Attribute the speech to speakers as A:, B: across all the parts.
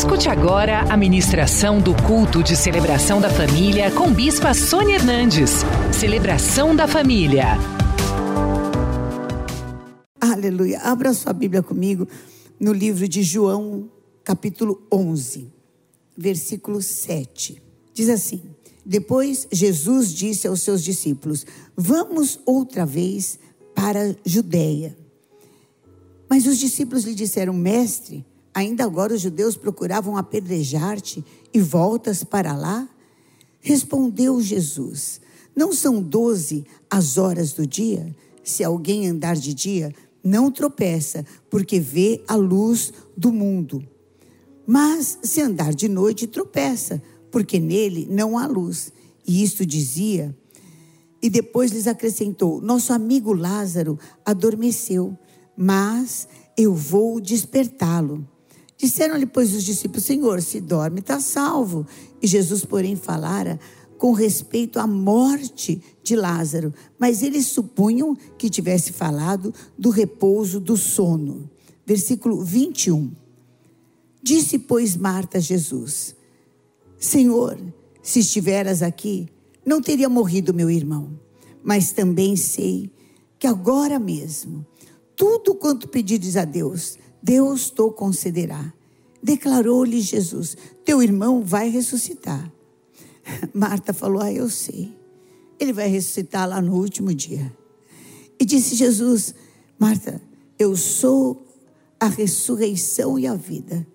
A: Escute agora a ministração do culto de celebração da família com Bispa Sônia Hernandes. Celebração da família.
B: Aleluia. Abra sua Bíblia comigo no livro de João, capítulo 11, versículo 7. Diz assim: Depois Jesus disse aos seus discípulos: Vamos outra vez para Judéia. Mas os discípulos lhe disseram: Mestre, Ainda agora os judeus procuravam apedrejar-te e voltas para lá? Respondeu Jesus: Não são doze as horas do dia? Se alguém andar de dia, não tropeça, porque vê a luz do mundo. Mas se andar de noite, tropeça, porque nele não há luz. E isto dizia. E depois lhes acrescentou: Nosso amigo Lázaro adormeceu, mas eu vou despertá-lo. Disseram-lhe, pois, os discípulos: Senhor, se dorme, está salvo. E Jesus, porém, falara com respeito à morte de Lázaro, mas eles supunham que tivesse falado do repouso do sono. Versículo 21. Disse, pois, Marta a Jesus: Senhor, se estiveras aqui, não teria morrido meu irmão. Mas também sei que agora mesmo, tudo quanto pedires a Deus, Deus te concederá. Declarou-lhe Jesus: Teu irmão vai ressuscitar. Marta falou: Ah, eu sei. Ele vai ressuscitar lá no último dia. E disse Jesus: Marta, eu sou a ressurreição e a vida.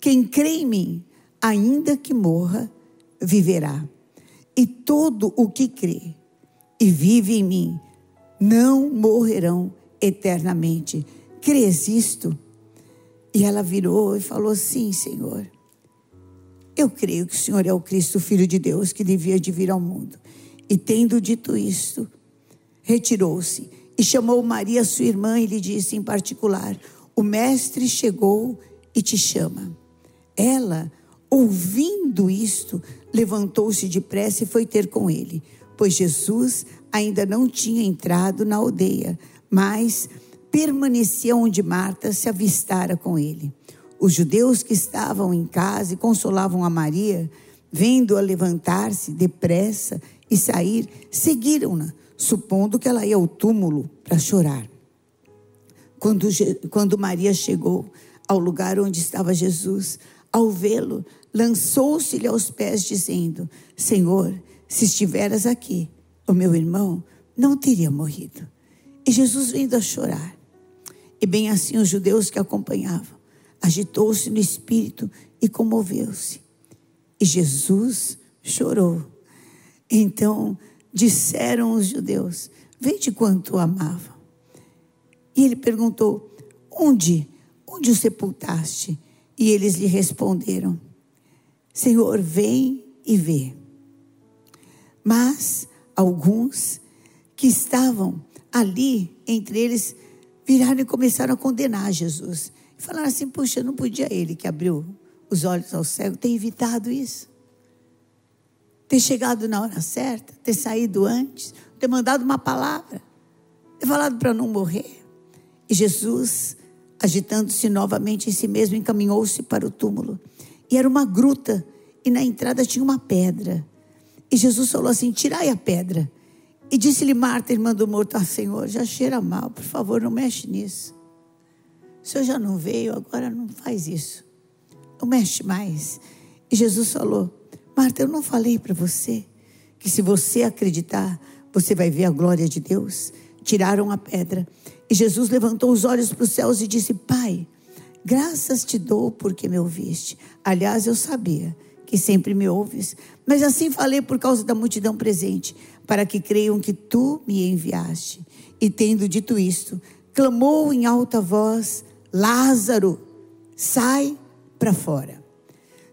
B: Quem crê em mim, ainda que morra, viverá. E todo o que crê e vive em mim, não morrerão eternamente. Crês isto? E ela virou e falou: Sim, Senhor. Eu creio que o Senhor é o Cristo, Filho de Deus, que devia de vir ao mundo. E tendo dito isto, retirou-se e chamou Maria, sua irmã, e lhe disse em particular: O Mestre chegou e te chama. Ela, ouvindo isto, levantou-se depressa e foi ter com ele, pois Jesus ainda não tinha entrado na aldeia, mas permanecia onde Marta se avistara com ele. Os judeus que estavam em casa e consolavam a Maria, vendo-a levantar-se depressa e sair, seguiram-na, supondo que ela ia ao túmulo para chorar. Quando, quando Maria chegou ao lugar onde estava Jesus, ao vê-lo, lançou-se-lhe aos pés, dizendo: Senhor, se estiveras aqui, o meu irmão não teria morrido. E Jesus vindo a chorar. E bem assim os judeus que acompanhavam. Agitou-se no espírito e comoveu-se. E Jesus chorou. Então disseram os judeus: Vede quanto o amavam. E ele perguntou: Onde? Onde o sepultaste? E eles lhe responderam: Senhor, vem e vê. Mas alguns que estavam ali, entre eles, viraram e começaram a condenar Jesus. E falaram assim: puxa, não podia ele que abriu os olhos ao cego ter evitado isso? Ter chegado na hora certa, ter saído antes, ter mandado uma palavra, ter falado para não morrer. E Jesus, agitando-se novamente em si mesmo, encaminhou-se para o túmulo. E era uma gruta, e na entrada tinha uma pedra. E Jesus falou assim: tirai a pedra. E disse-lhe Marta, irmã do morto, ah, Senhor, já cheira mal, por favor, não mexe nisso. O Senhor já não veio, agora não faz isso. Não mexe mais. E Jesus falou, Marta, eu não falei para você que se você acreditar, você vai ver a glória de Deus. Tiraram a pedra. E Jesus levantou os olhos para os céus e disse: Pai, graças te dou porque me ouviste. Aliás, eu sabia que sempre me ouves, mas assim falei por causa da multidão presente, para que creiam que tu me enviaste. E tendo dito isto, clamou em alta voz: Lázaro, sai para fora.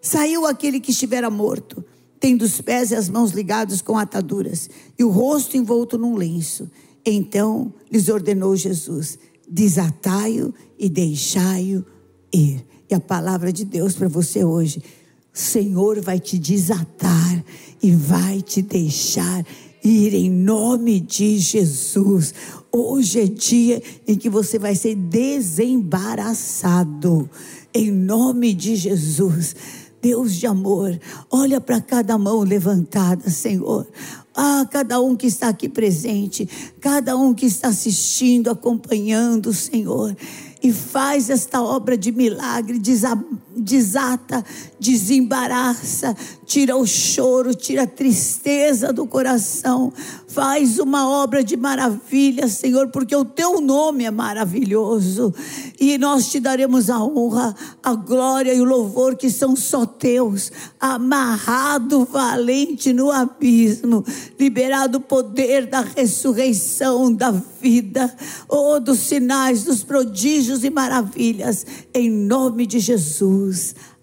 B: Saiu aquele que estivera morto, tendo os pés e as mãos ligados com ataduras, e o rosto envolto num lenço. Então lhes ordenou Jesus: desatai-o e deixai-o ir. E a palavra de Deus para você hoje Senhor vai te desatar e vai te deixar ir em nome de Jesus. Hoje é dia em que você vai ser desembaraçado. em nome de Jesus. Deus de amor, olha para cada mão levantada, Senhor. Ah, cada um que está aqui presente, cada um que está assistindo, acompanhando, Senhor e faz esta obra de milagre, desata, desembaraça, tira o choro, tira a tristeza do coração, faz uma obra de maravilha, Senhor, porque o teu nome é maravilhoso. E nós te daremos a honra, a glória e o louvor que são só teus, amarrado, valente no abismo, liberado o poder da ressurreição, da vida, oh, dos sinais, dos prodígios e maravilhas, em nome de Jesus.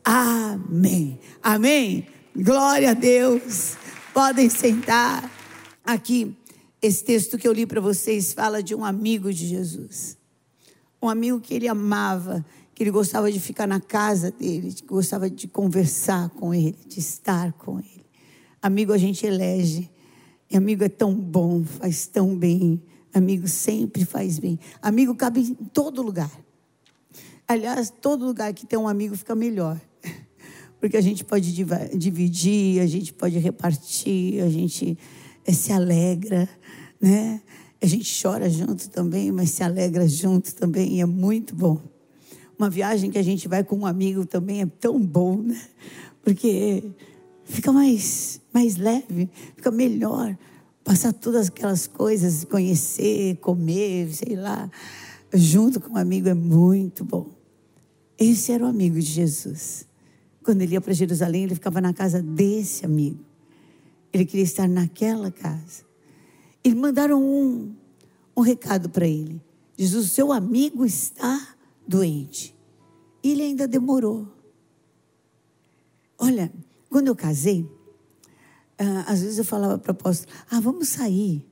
B: Amém. Amém. Glória a Deus. Podem sentar. Aqui, esse texto que eu li para vocês fala de um amigo de Jesus. Um amigo que ele amava, que ele gostava de ficar na casa dele, que gostava de conversar com ele, de estar com ele. Amigo a gente elege. E amigo é tão bom, faz tão bem. Amigo sempre faz bem. Amigo cabe em todo lugar. Aliás, todo lugar que tem um amigo fica melhor. Porque a gente pode dividir, a gente pode repartir, a gente eh, se alegra, né? A gente chora junto também, mas se alegra junto também, e é muito bom. Uma viagem que a gente vai com um amigo também é tão bom, né? Porque fica mais, mais leve, fica melhor passar todas aquelas coisas, conhecer, comer, sei lá, junto com um amigo é muito bom. Esse era o amigo de Jesus. Quando ele ia para Jerusalém, ele ficava na casa desse amigo. Ele queria estar naquela casa. Eles mandaram um, um recado para ele: Jesus, seu amigo está doente. E ele ainda demorou. Olha, quando eu casei, ah, às vezes eu falava para o apóstolo: ah, vamos sair,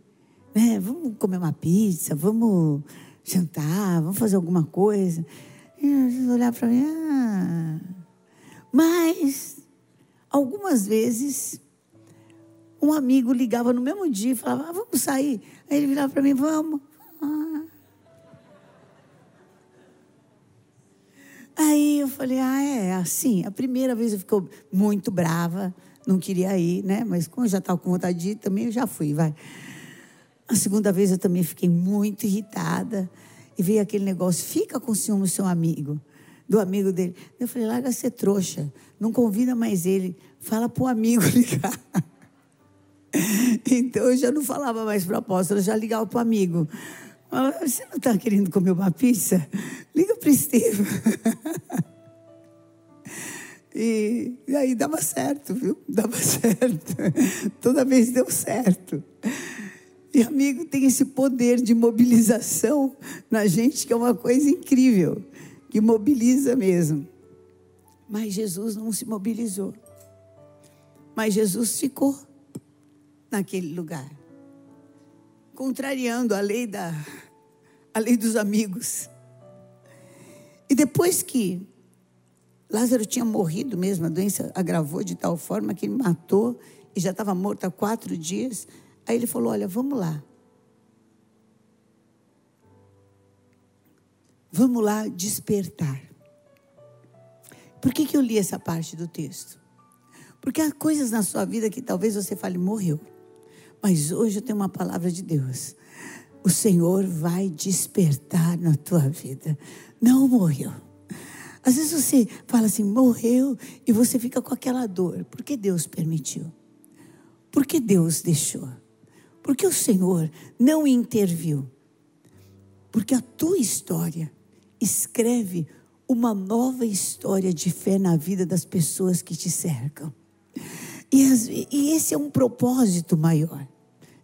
B: né? vamos comer uma pizza, vamos jantar, vamos fazer alguma coisa. Eles olhavam para mim: ah. Mas, algumas vezes, um amigo ligava no mesmo dia e falava: ah, vamos sair. Aí ele virava para mim: vamos. Ah. Aí eu falei, ah, é assim. A primeira vez eu fiquei muito brava não queria ir, né? Mas como eu já estava com vontade de ir, também eu já fui, vai. A segunda vez eu também fiquei muito irritada. E veio aquele negócio, fica com ciúme o seu amigo, do amigo dele. Eu falei, larga ser trouxa, não convida mais ele, fala para o amigo ligar. Então eu já não falava mais para o apóstolo, eu já ligava para o amigo. Você não está querendo comer uma pizza? Liga para o Estevam. E, e aí dava certo, viu? Dava certo. Toda vez deu certo. E amigo tem esse poder de mobilização na gente que é uma coisa incrível, que mobiliza mesmo. Mas Jesus não se mobilizou. Mas Jesus ficou naquele lugar, contrariando a lei da a lei dos amigos. E depois que Lázaro tinha morrido mesmo, a doença agravou de tal forma que ele matou e já estava morto há quatro dias. Aí ele falou: Olha, vamos lá. Vamos lá despertar. Por que, que eu li essa parte do texto? Porque há coisas na sua vida que talvez você fale, morreu. Mas hoje eu tenho uma palavra de Deus. O Senhor vai despertar na tua vida. Não morreu. Às vezes você fala assim, morreu, e você fica com aquela dor. Por que Deus permitiu? Por que Deus deixou? Porque o Senhor não interviu. Porque a tua história escreve uma nova história de fé na vida das pessoas que te cercam. E, e esse é um propósito maior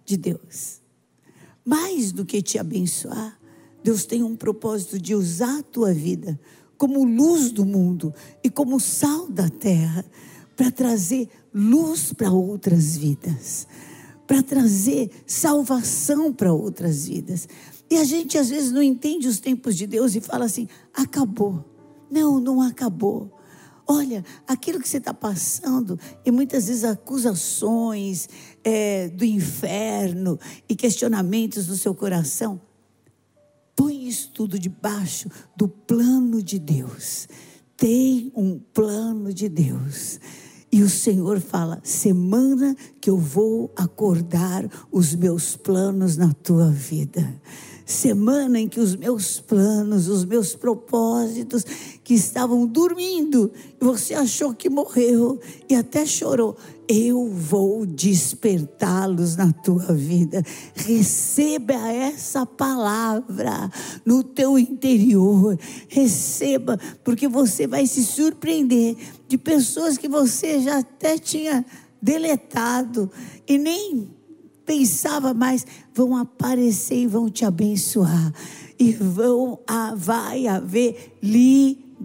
B: de Deus. Mais do que te abençoar, Deus tem um propósito de usar a tua vida como luz do mundo e como sal da terra, para trazer luz para outras vidas, para trazer salvação para outras vidas. E a gente às vezes não entende os tempos de Deus e fala assim: acabou. Não, não acabou. Olha, aquilo que você está passando, e muitas vezes acusações é, do inferno e questionamentos no seu coração, Põe isso tudo debaixo do plano de Deus. tem um plano de Deus. E o Senhor fala: semana que eu vou acordar os meus planos na tua vida. Semana em que os meus planos, os meus propósitos que estavam dormindo, você achou que morreu e até chorou. Eu vou despertá-los na tua vida. Receba essa palavra no teu interior. Receba, porque você vai se surpreender de pessoas que você já até tinha deletado e nem pensava mais, vão aparecer e vão te abençoar. E vão, ah, vai haver liberação.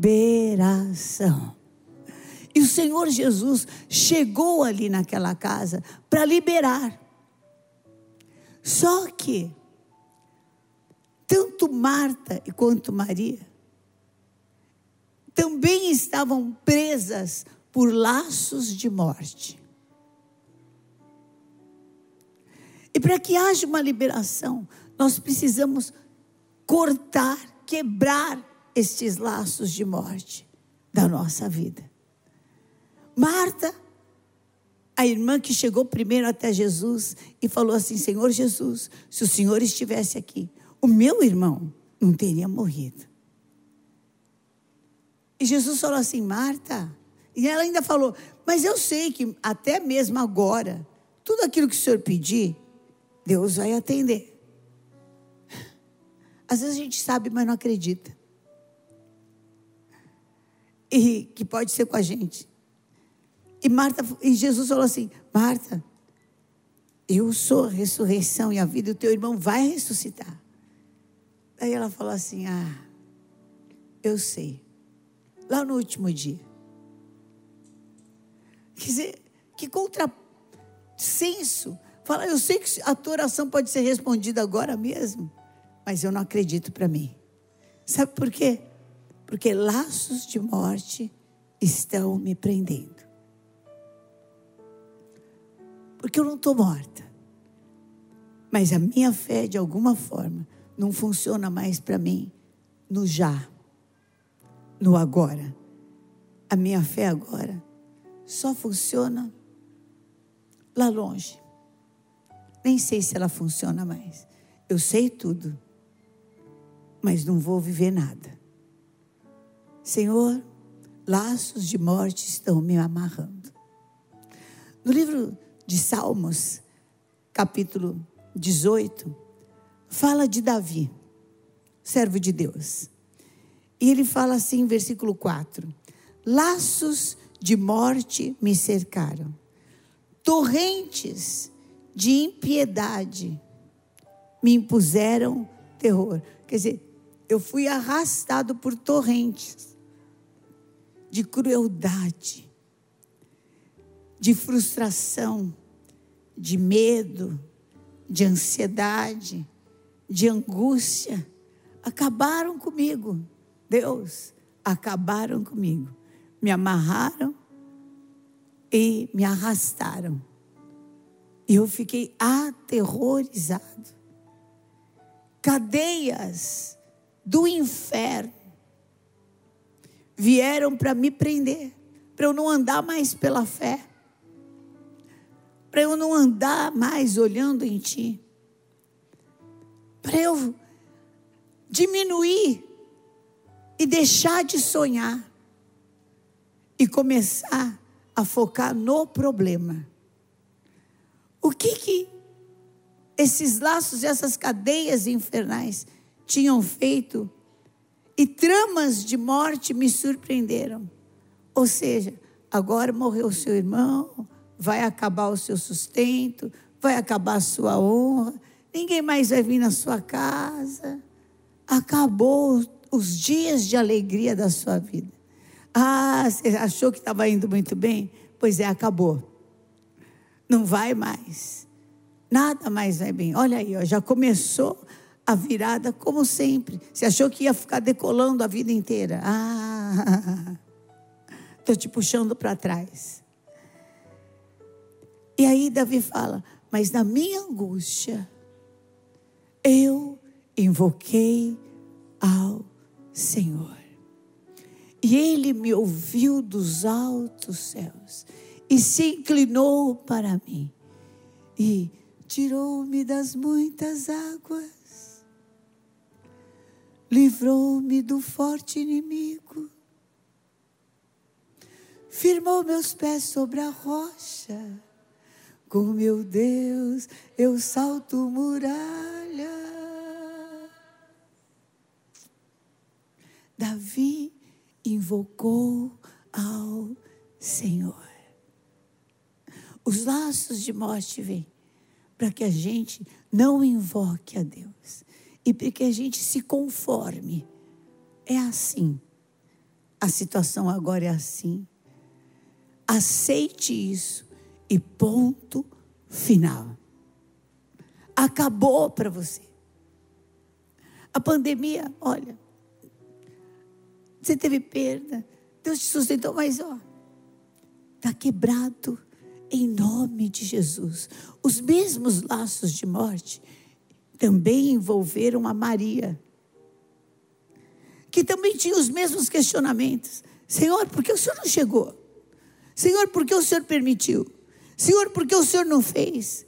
B: E o Senhor Jesus chegou ali naquela casa para liberar. Só que, tanto Marta quanto Maria também estavam presas por laços de morte. E para que haja uma liberação, nós precisamos cortar, quebrar estes laços de morte da nossa vida. Marta, a irmã que chegou primeiro até Jesus e falou assim: Senhor Jesus, se o Senhor estivesse aqui, o meu irmão não teria morrido. E Jesus falou assim: Marta, e ela ainda falou: Mas eu sei que até mesmo agora, tudo aquilo que o Senhor pedir, Deus vai atender. Às vezes a gente sabe, mas não acredita. E que pode ser com a gente. E Marta, e Jesus falou assim: Marta, eu sou a ressurreição e a vida, o teu irmão vai ressuscitar. Aí ela falou assim: Ah, eu sei. Lá no último dia. Quer dizer, que contrassenso Fala, eu sei que a tua oração pode ser respondida agora mesmo, mas eu não acredito para mim. Sabe por quê? Porque laços de morte estão me prendendo. Porque eu não estou morta. Mas a minha fé, de alguma forma, não funciona mais para mim no já, no agora. A minha fé agora só funciona lá longe. Nem sei se ela funciona mais. Eu sei tudo, mas não vou viver nada. Senhor, laços de morte estão me amarrando. No livro de Salmos, capítulo 18, fala de Davi, servo de Deus. E ele fala assim, versículo 4: Laços de morte me cercaram, torrentes de impiedade me impuseram terror. Quer dizer, eu fui arrastado por torrentes de crueldade, de frustração, de medo, de ansiedade, de angústia. Acabaram comigo, Deus, acabaram comigo. Me amarraram e me arrastaram e eu fiquei aterrorizado. Cadeias do inferno vieram para me prender, para eu não andar mais pela fé, para eu não andar mais olhando em Ti, para eu diminuir e deixar de sonhar e começar a focar no problema. O que que esses laços essas cadeias infernais tinham feito? E tramas de morte me surpreenderam. Ou seja, agora morreu seu irmão, vai acabar o seu sustento, vai acabar a sua honra, ninguém mais vai vir na sua casa. Acabou os dias de alegria da sua vida. Ah, você achou que estava indo muito bem? Pois é, acabou. Não vai mais. Nada mais vai bem. Olha aí, ó, já começou a virada como sempre. Você achou que ia ficar decolando a vida inteira? Ah, estou te puxando para trás. E aí Davi fala: Mas na minha angústia, eu invoquei ao Senhor. E ele me ouviu dos altos céus e se inclinou para mim e tirou-me das muitas águas, livrou-me do forte inimigo, firmou meus pés sobre a rocha. Com meu Deus eu salto muralha. Davi invocou ao Senhor. Os laços de morte vêm para que a gente não invoque a Deus e para que a gente se conforme. É assim. A situação agora é assim. Aceite isso e ponto final. Acabou para você. A pandemia, olha, você teve perda, Deus te sustentou, mas ó, está quebrado em nome de Jesus. Os mesmos laços de morte também envolveram a Maria, que também tinha os mesmos questionamentos. Senhor, por que o Senhor não chegou? Senhor, por que o Senhor permitiu? Senhor, por que o Senhor não fez?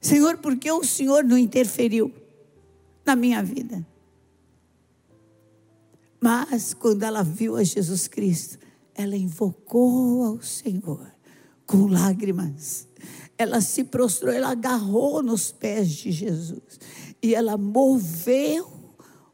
B: Senhor, por que o Senhor não interferiu na minha vida? Mas quando ela viu a Jesus Cristo, ela invocou ao Senhor com lágrimas. Ela se prostrou, ela agarrou nos pés de Jesus e ela moveu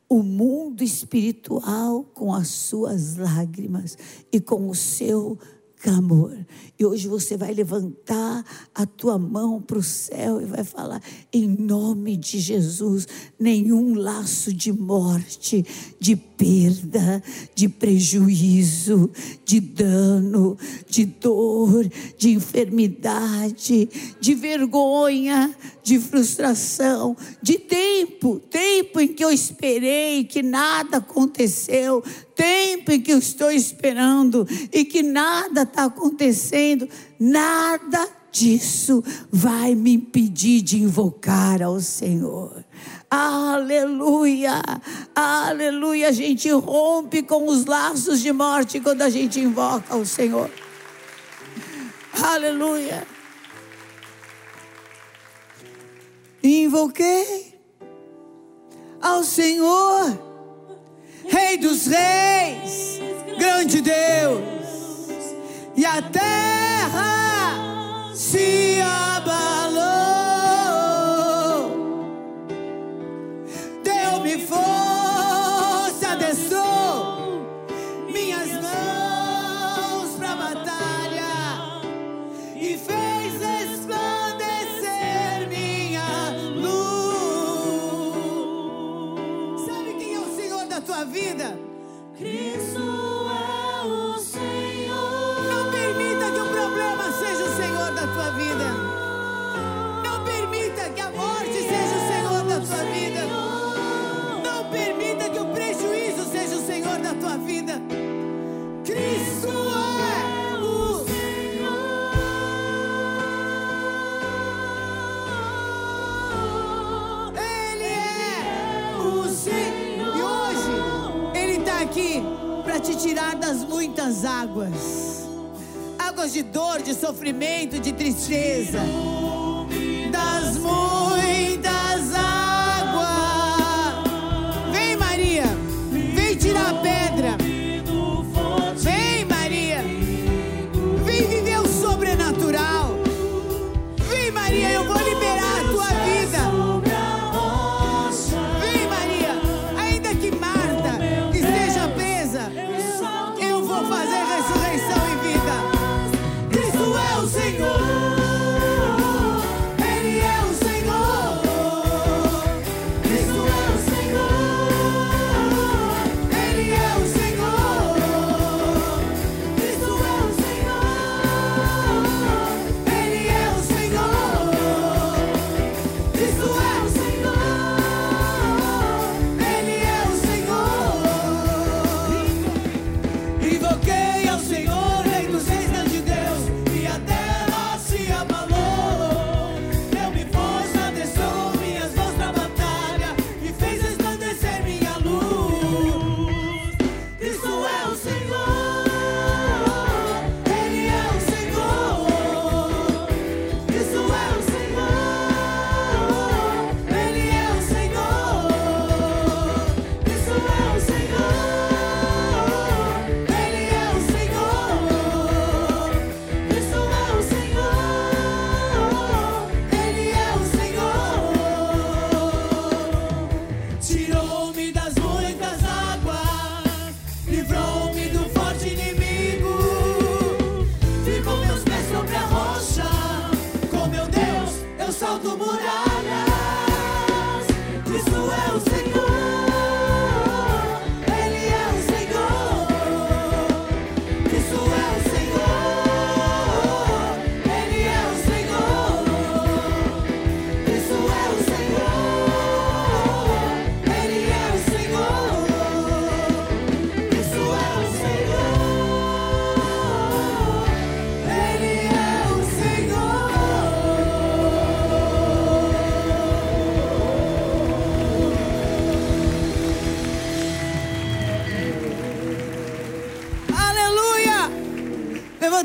B: o mundo espiritual com as suas lágrimas e com o seu clamor. E hoje você vai levantar a tua mão para o céu e vai falar: em nome de Jesus, nenhum laço de morte, de perda, de prejuízo, de dano, de dor, de enfermidade, de vergonha, de frustração, de tempo, tempo em que eu esperei que nada aconteceu, tempo em que eu estou esperando e que nada está acontecendo, nada disso vai me impedir de invocar ao Senhor. Aleluia, aleluia. A gente rompe com os laços de morte quando a gente invoca o Senhor. Aleluia. Invoquei ao Senhor, Rei dos Reis, grande Deus, e a terra se abalou. Força, adestrou minhas mãos para batalha e fez resplandecer minha luz. Sabe quem é o Senhor da tua vida?
C: Cristo
B: te tirar das muitas águas. Águas de dor, de sofrimento, de tristeza.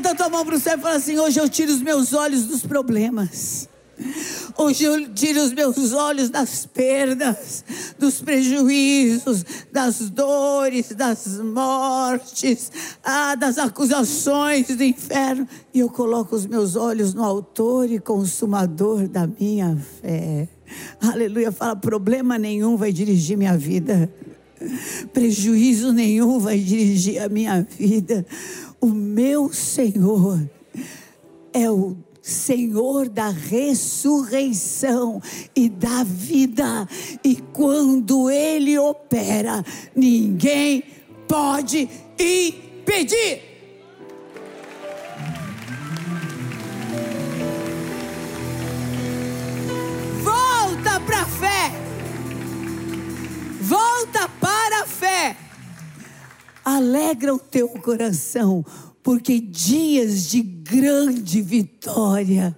B: Levanta a tua mão para o céu e fala assim: hoje eu tiro os meus olhos dos problemas. Hoje eu tiro os meus olhos das perdas, dos prejuízos, das dores, das mortes, ah, das acusações do inferno. E eu coloco os meus olhos no Autor e Consumador da minha fé. Aleluia. Fala: problema nenhum vai dirigir minha vida, prejuízo nenhum vai dirigir a minha vida. O meu Senhor é o Senhor da ressurreição e da vida. E quando Ele opera, ninguém pode impedir. Volta para a fé. Volta para a fé. Alegra o teu coração porque dias de grande vitória,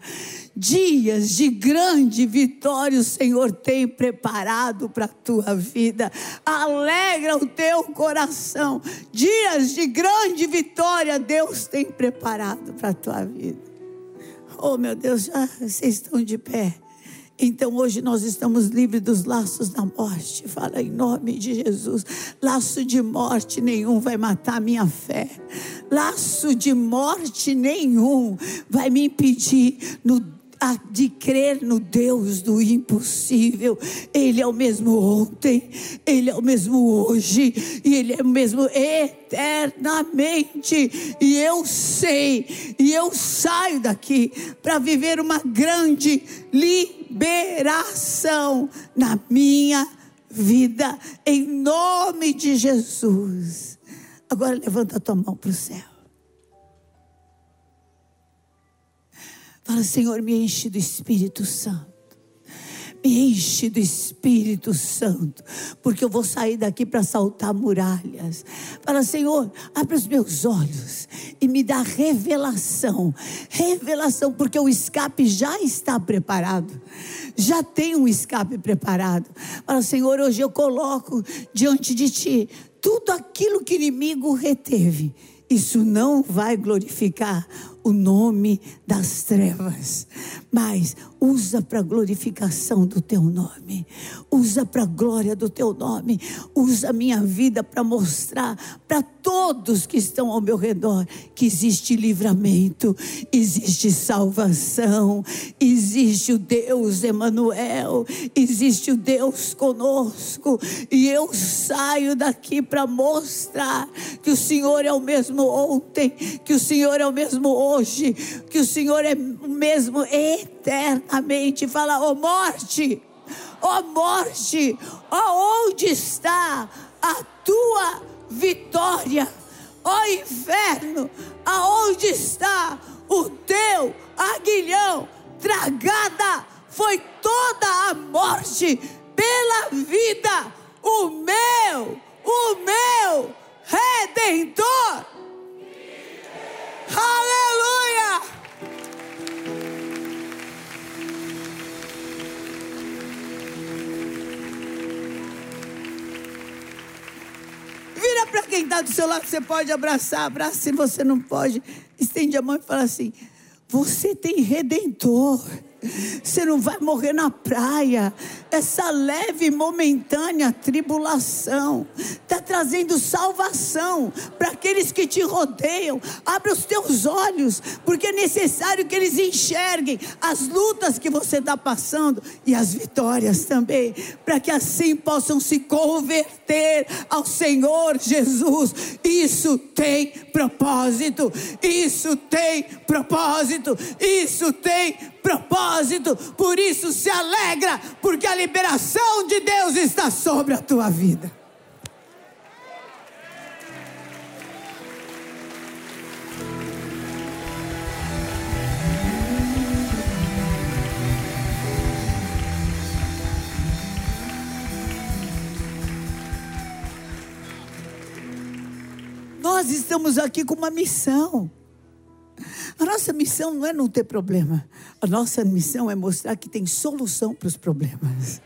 B: dias de grande vitória o Senhor tem preparado para a tua vida. Alegra o teu coração. Dias de grande vitória Deus tem preparado para a tua vida. Oh, meu Deus, vocês estão de pé. Então hoje nós estamos livres dos laços da morte. Fala em nome de Jesus. Laço de morte nenhum vai matar minha fé. Laço de morte nenhum vai me impedir no de crer no Deus do impossível. Ele é o mesmo ontem, ele é o mesmo hoje e ele é o mesmo eternamente. E eu sei, e eu saio daqui para viver uma grande liberação na minha vida, em nome de Jesus. Agora levanta a tua mão para o céu. Fala, Senhor, me enche do Espírito Santo. Me enche do Espírito Santo, porque eu vou sair daqui para saltar muralhas. Fala, Senhor, abre os meus olhos e me dá revelação. Revelação, porque o escape já está preparado. Já tem um escape preparado. Fala, Senhor, hoje eu coloco diante de Ti tudo aquilo que o inimigo reteve. Isso não vai glorificar o nome das trevas, mas usa para glorificação do teu nome, usa para glória do teu nome, usa a minha vida para mostrar para todos que estão ao meu redor que existe livramento, existe salvação, existe o Deus Emanuel, existe o Deus conosco, e eu saio daqui para mostrar que o Senhor é o mesmo ontem, que o Senhor é o mesmo hoje, que o Senhor é o mesmo eternamente. Fala, ó oh, morte, ó oh, morte, ó oh, está a tua vitória? Ó oh, inferno, aonde está o teu aguilhão? Tragada foi toda a morte pela vida, o meu, o meu redentor. Aleluia! Vira para quem está do seu lado, você pode abraçar, abraça. Se você não pode, estende a mão e fala assim: Você tem redentor. Você não vai morrer na praia. Essa leve momentânea tribulação está trazendo salvação para aqueles que te rodeiam. Abre os teus olhos, porque é necessário que eles enxerguem as lutas que você está passando e as vitórias também, para que assim possam se converter ao Senhor Jesus. Isso tem propósito. Isso tem propósito. Isso tem propósito. Por isso se alegra, porque a liberação de Deus está sobre a tua vida. Nós estamos aqui com uma missão. A nossa missão não é não ter problema. A nossa missão é mostrar que tem solução para os problemas.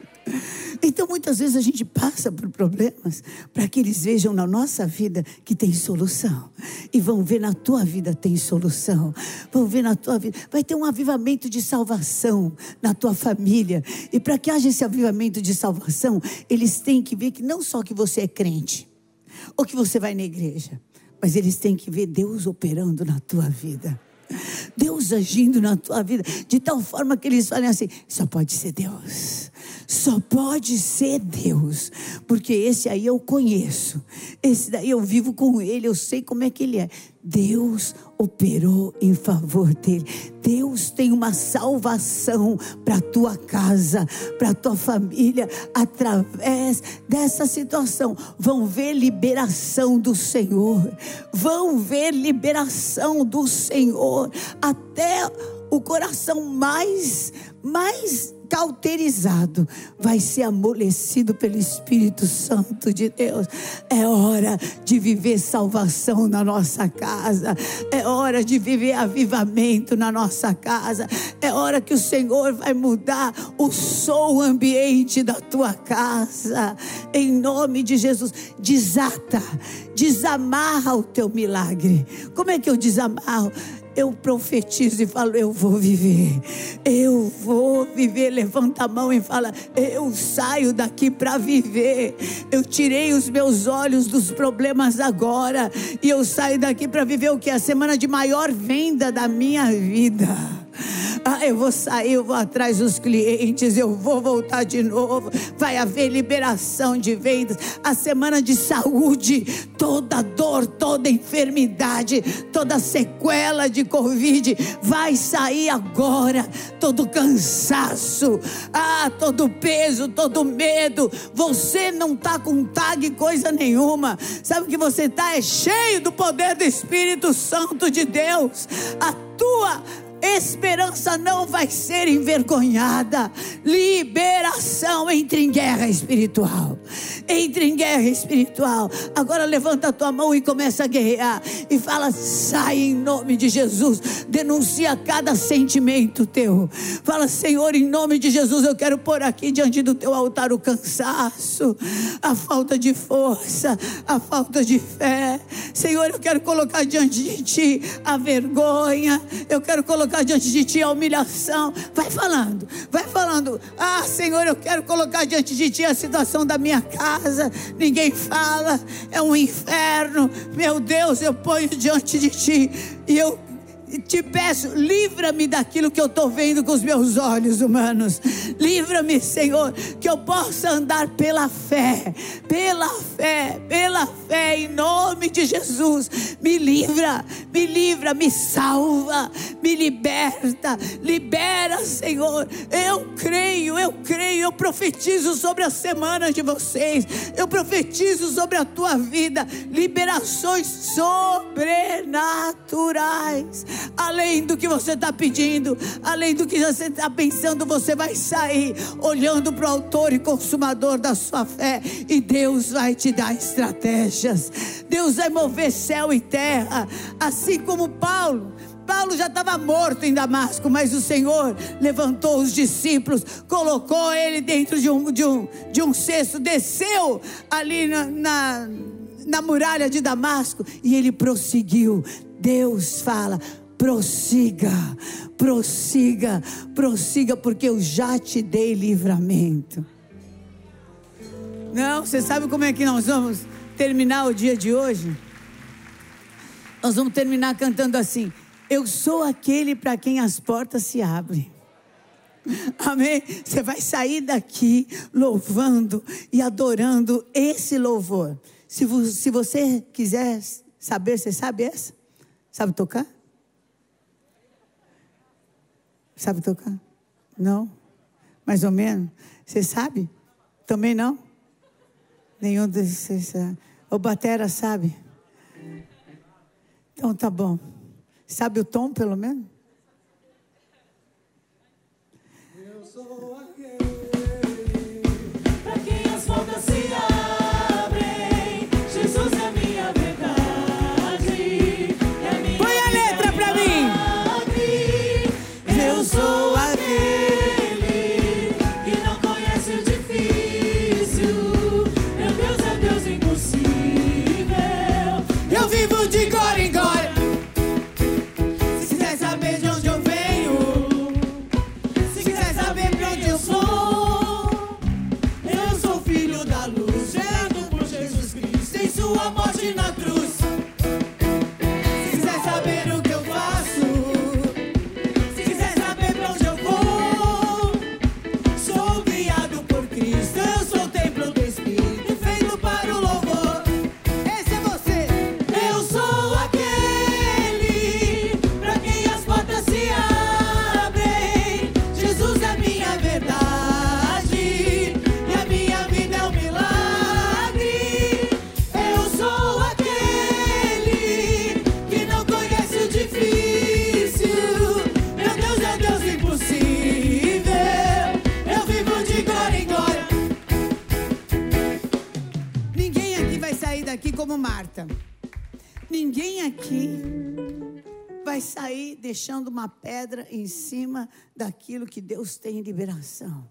B: Então, muitas vezes a gente passa por problemas para que eles vejam na nossa vida que tem solução. E vão ver na tua vida tem solução. Vão ver na tua vida. Vai ter um avivamento de salvação na tua família. E para que haja esse avivamento de salvação, eles têm que ver que não só que você é crente, ou que você vai na igreja, mas eles têm que ver Deus operando na tua vida. Deus agindo na tua vida, de tal forma que eles falem assim: só pode ser Deus, só pode ser Deus, porque esse aí eu conheço, esse daí eu vivo com ele, eu sei como é que ele é. Deus operou em favor dele. Deus tem uma salvação para tua casa, para tua família, através dessa situação. Vão ver liberação do Senhor. Vão ver liberação do Senhor até o coração mais mais cauterizado, vai ser amolecido pelo Espírito Santo de Deus. É hora de viver salvação na nossa casa, é hora de viver avivamento na nossa casa, é hora que o Senhor vai mudar o som ambiente da tua casa, em nome de Jesus. Desata, desamarra o teu milagre. Como é que eu desamarro? Eu profetizo e falo: eu vou viver, eu vou viver. Levanta a mão e fala: eu saio daqui para viver. Eu tirei os meus olhos dos problemas agora e eu saio daqui para viver o que? A semana de maior venda da minha vida. Ah, eu vou sair, eu vou atrás dos clientes, eu vou voltar de novo. Vai haver liberação de vendas. A semana de saúde, toda dor, toda enfermidade, toda sequela de Covid vai sair agora. Todo cansaço, ah, todo peso, todo medo. Você não está com tag coisa nenhuma. Sabe que você está? É cheio do poder do Espírito Santo de Deus. A tua Esperança não vai ser envergonhada. Liberação entre em guerra espiritual. Entre em guerra espiritual. Agora levanta a tua mão e começa a guerrear. E fala: sai em nome de Jesus. Denuncia cada sentimento teu. Fala, Senhor, em nome de Jesus, eu quero pôr aqui diante do teu altar o cansaço, a falta de força, a falta de fé. Senhor, eu quero colocar diante de ti a vergonha. Eu quero colocar colocar diante de ti a humilhação. Vai falando, vai falando. Ah, Senhor, eu quero colocar diante de ti a situação da minha casa. Ninguém fala, é um inferno. Meu Deus, eu ponho diante de ti e eu te peço, livra-me daquilo que eu estou vendo com os meus olhos humanos. Livra-me, Senhor, que eu possa andar pela fé, pela fé, pela fé, em nome de Jesus. Me livra, me livra, me salva, me liberta, libera, Senhor. Eu creio, eu creio, eu profetizo sobre a semana de vocês, eu profetizo sobre a tua vida, liberações sobrenaturais além do que você está pedindo, além do que você está pensando, você vai sair olhando para o Autor e Consumador da sua fé, e Deus vai te dar estratégias. Deus vai mover céu e terra, assim como Paulo. Paulo já estava morto em Damasco, mas o Senhor levantou os discípulos, colocou ele dentro de um, de um, de um cesto, desceu ali na, na, na muralha de Damasco e ele prosseguiu. Deus fala: prossiga, prossiga, prossiga, porque eu já te dei livramento. Não, você sabe como é que nós vamos terminar o dia de hoje? Nós vamos terminar cantando assim: Eu sou aquele para quem as portas se abrem. Amém? Você vai sair daqui louvando e adorando esse louvor. Se, se você quiser saber, você sabe essa? Sabe tocar? Sabe tocar? Não? Mais ou menos? Você sabe? Também não? Nenhum desses. O Batera sabe? Então tá bom. Sabe o tom, pelo menos? Deixando uma pedra em cima daquilo que Deus tem em liberação.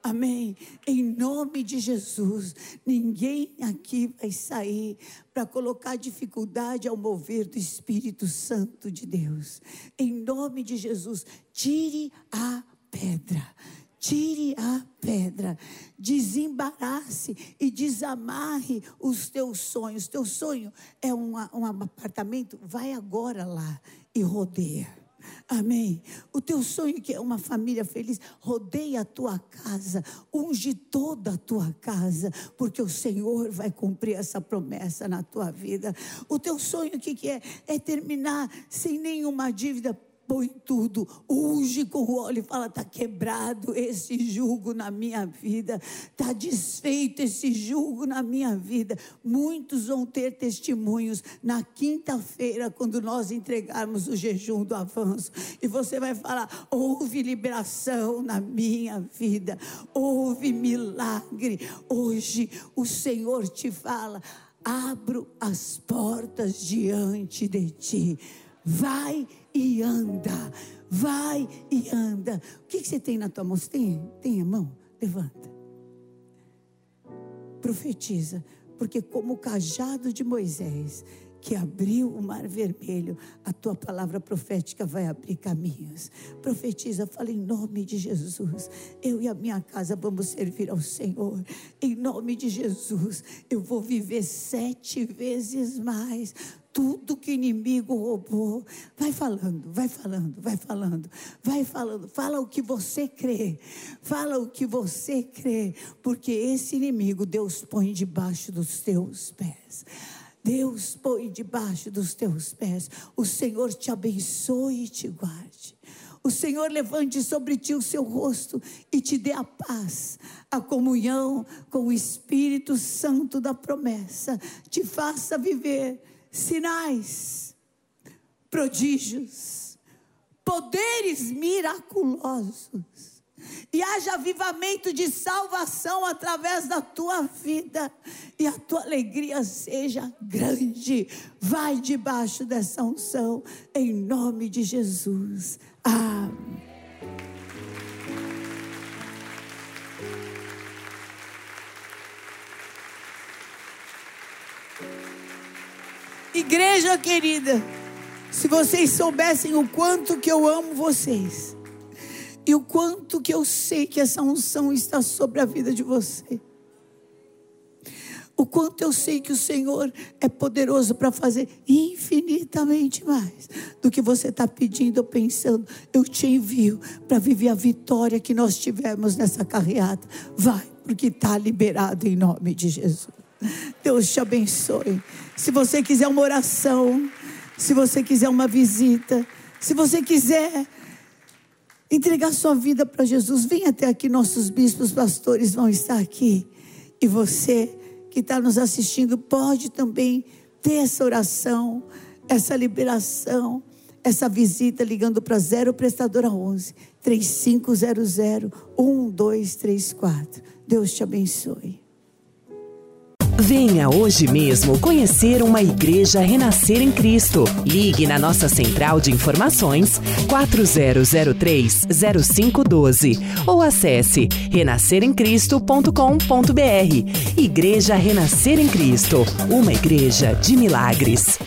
B: Amém. Em nome de Jesus, ninguém aqui vai sair para colocar dificuldade ao mover do Espírito Santo de Deus. Em nome de Jesus, tire a pedra. Tire a pedra, desembarace e desamarre os teus sonhos. Teu sonho é uma, um apartamento? Vai agora lá e rodeia. Amém. O teu sonho que é uma família feliz, rodeia a tua casa, unge toda a tua casa, porque o Senhor vai cumprir essa promessa na tua vida. O teu sonho que, que é? É terminar sem nenhuma dívida põe tudo, unge com o óleo e fala: está quebrado esse jugo na minha vida, está desfeito esse jugo na minha vida. Muitos vão ter testemunhos na quinta-feira, quando nós entregarmos o jejum do avanço, e você vai falar: houve liberação na minha vida, houve milagre. Hoje o Senhor te fala: abro as portas diante de ti. Vai e anda. Vai e anda. O que, você tem na tua mão? Você tem, tem a mão? Levanta. Profetiza. Porque, como o cajado de Moisés, que abriu o mar vermelho, a tua palavra profética vai abrir caminhos. Profetiza, fala em nome de Jesus. Eu e a minha casa vamos servir ao Senhor. Em nome de Jesus, eu vou viver sete vezes mais tudo que o inimigo roubou. Vai falando, vai falando, vai falando, vai falando. Fala o que você crê. Fala o que você crê. Porque esse inimigo Deus põe debaixo dos teus pés. Deus põe debaixo dos teus pés. O Senhor te abençoe e te guarde. O Senhor levante sobre ti o seu rosto e te dê a paz, a comunhão com o Espírito Santo da promessa. Te faça viver sinais, prodígios, poderes miraculosos. E haja avivamento de salvação através da tua vida. E a tua alegria seja grande. Vai debaixo dessa unção. Em nome de Jesus. Amém. Igreja querida, se vocês soubessem o quanto que eu amo vocês, e o quanto que eu sei que essa unção está sobre a vida de você. O quanto eu sei que o Senhor é poderoso para fazer infinitamente mais do que você está pedindo ou pensando. Eu te envio para viver a vitória que nós tivemos nessa carreata. Vai, porque está liberado em nome de Jesus. Deus te abençoe. Se você quiser uma oração, se você quiser uma visita, se você quiser entregar sua vida para Jesus, vem até aqui, nossos bispos, pastores vão estar aqui. E você que está nos assistindo pode também ter essa oração, essa liberação, essa visita ligando para 0 prestadora 11 3500 1234. Deus te abençoe.
A: Venha hoje mesmo conhecer uma igreja renascer em Cristo. Ligue na nossa central de informações 4003-0512 ou acesse renasceremcristo.com.br. Igreja Renascer em Cristo, uma igreja de milagres.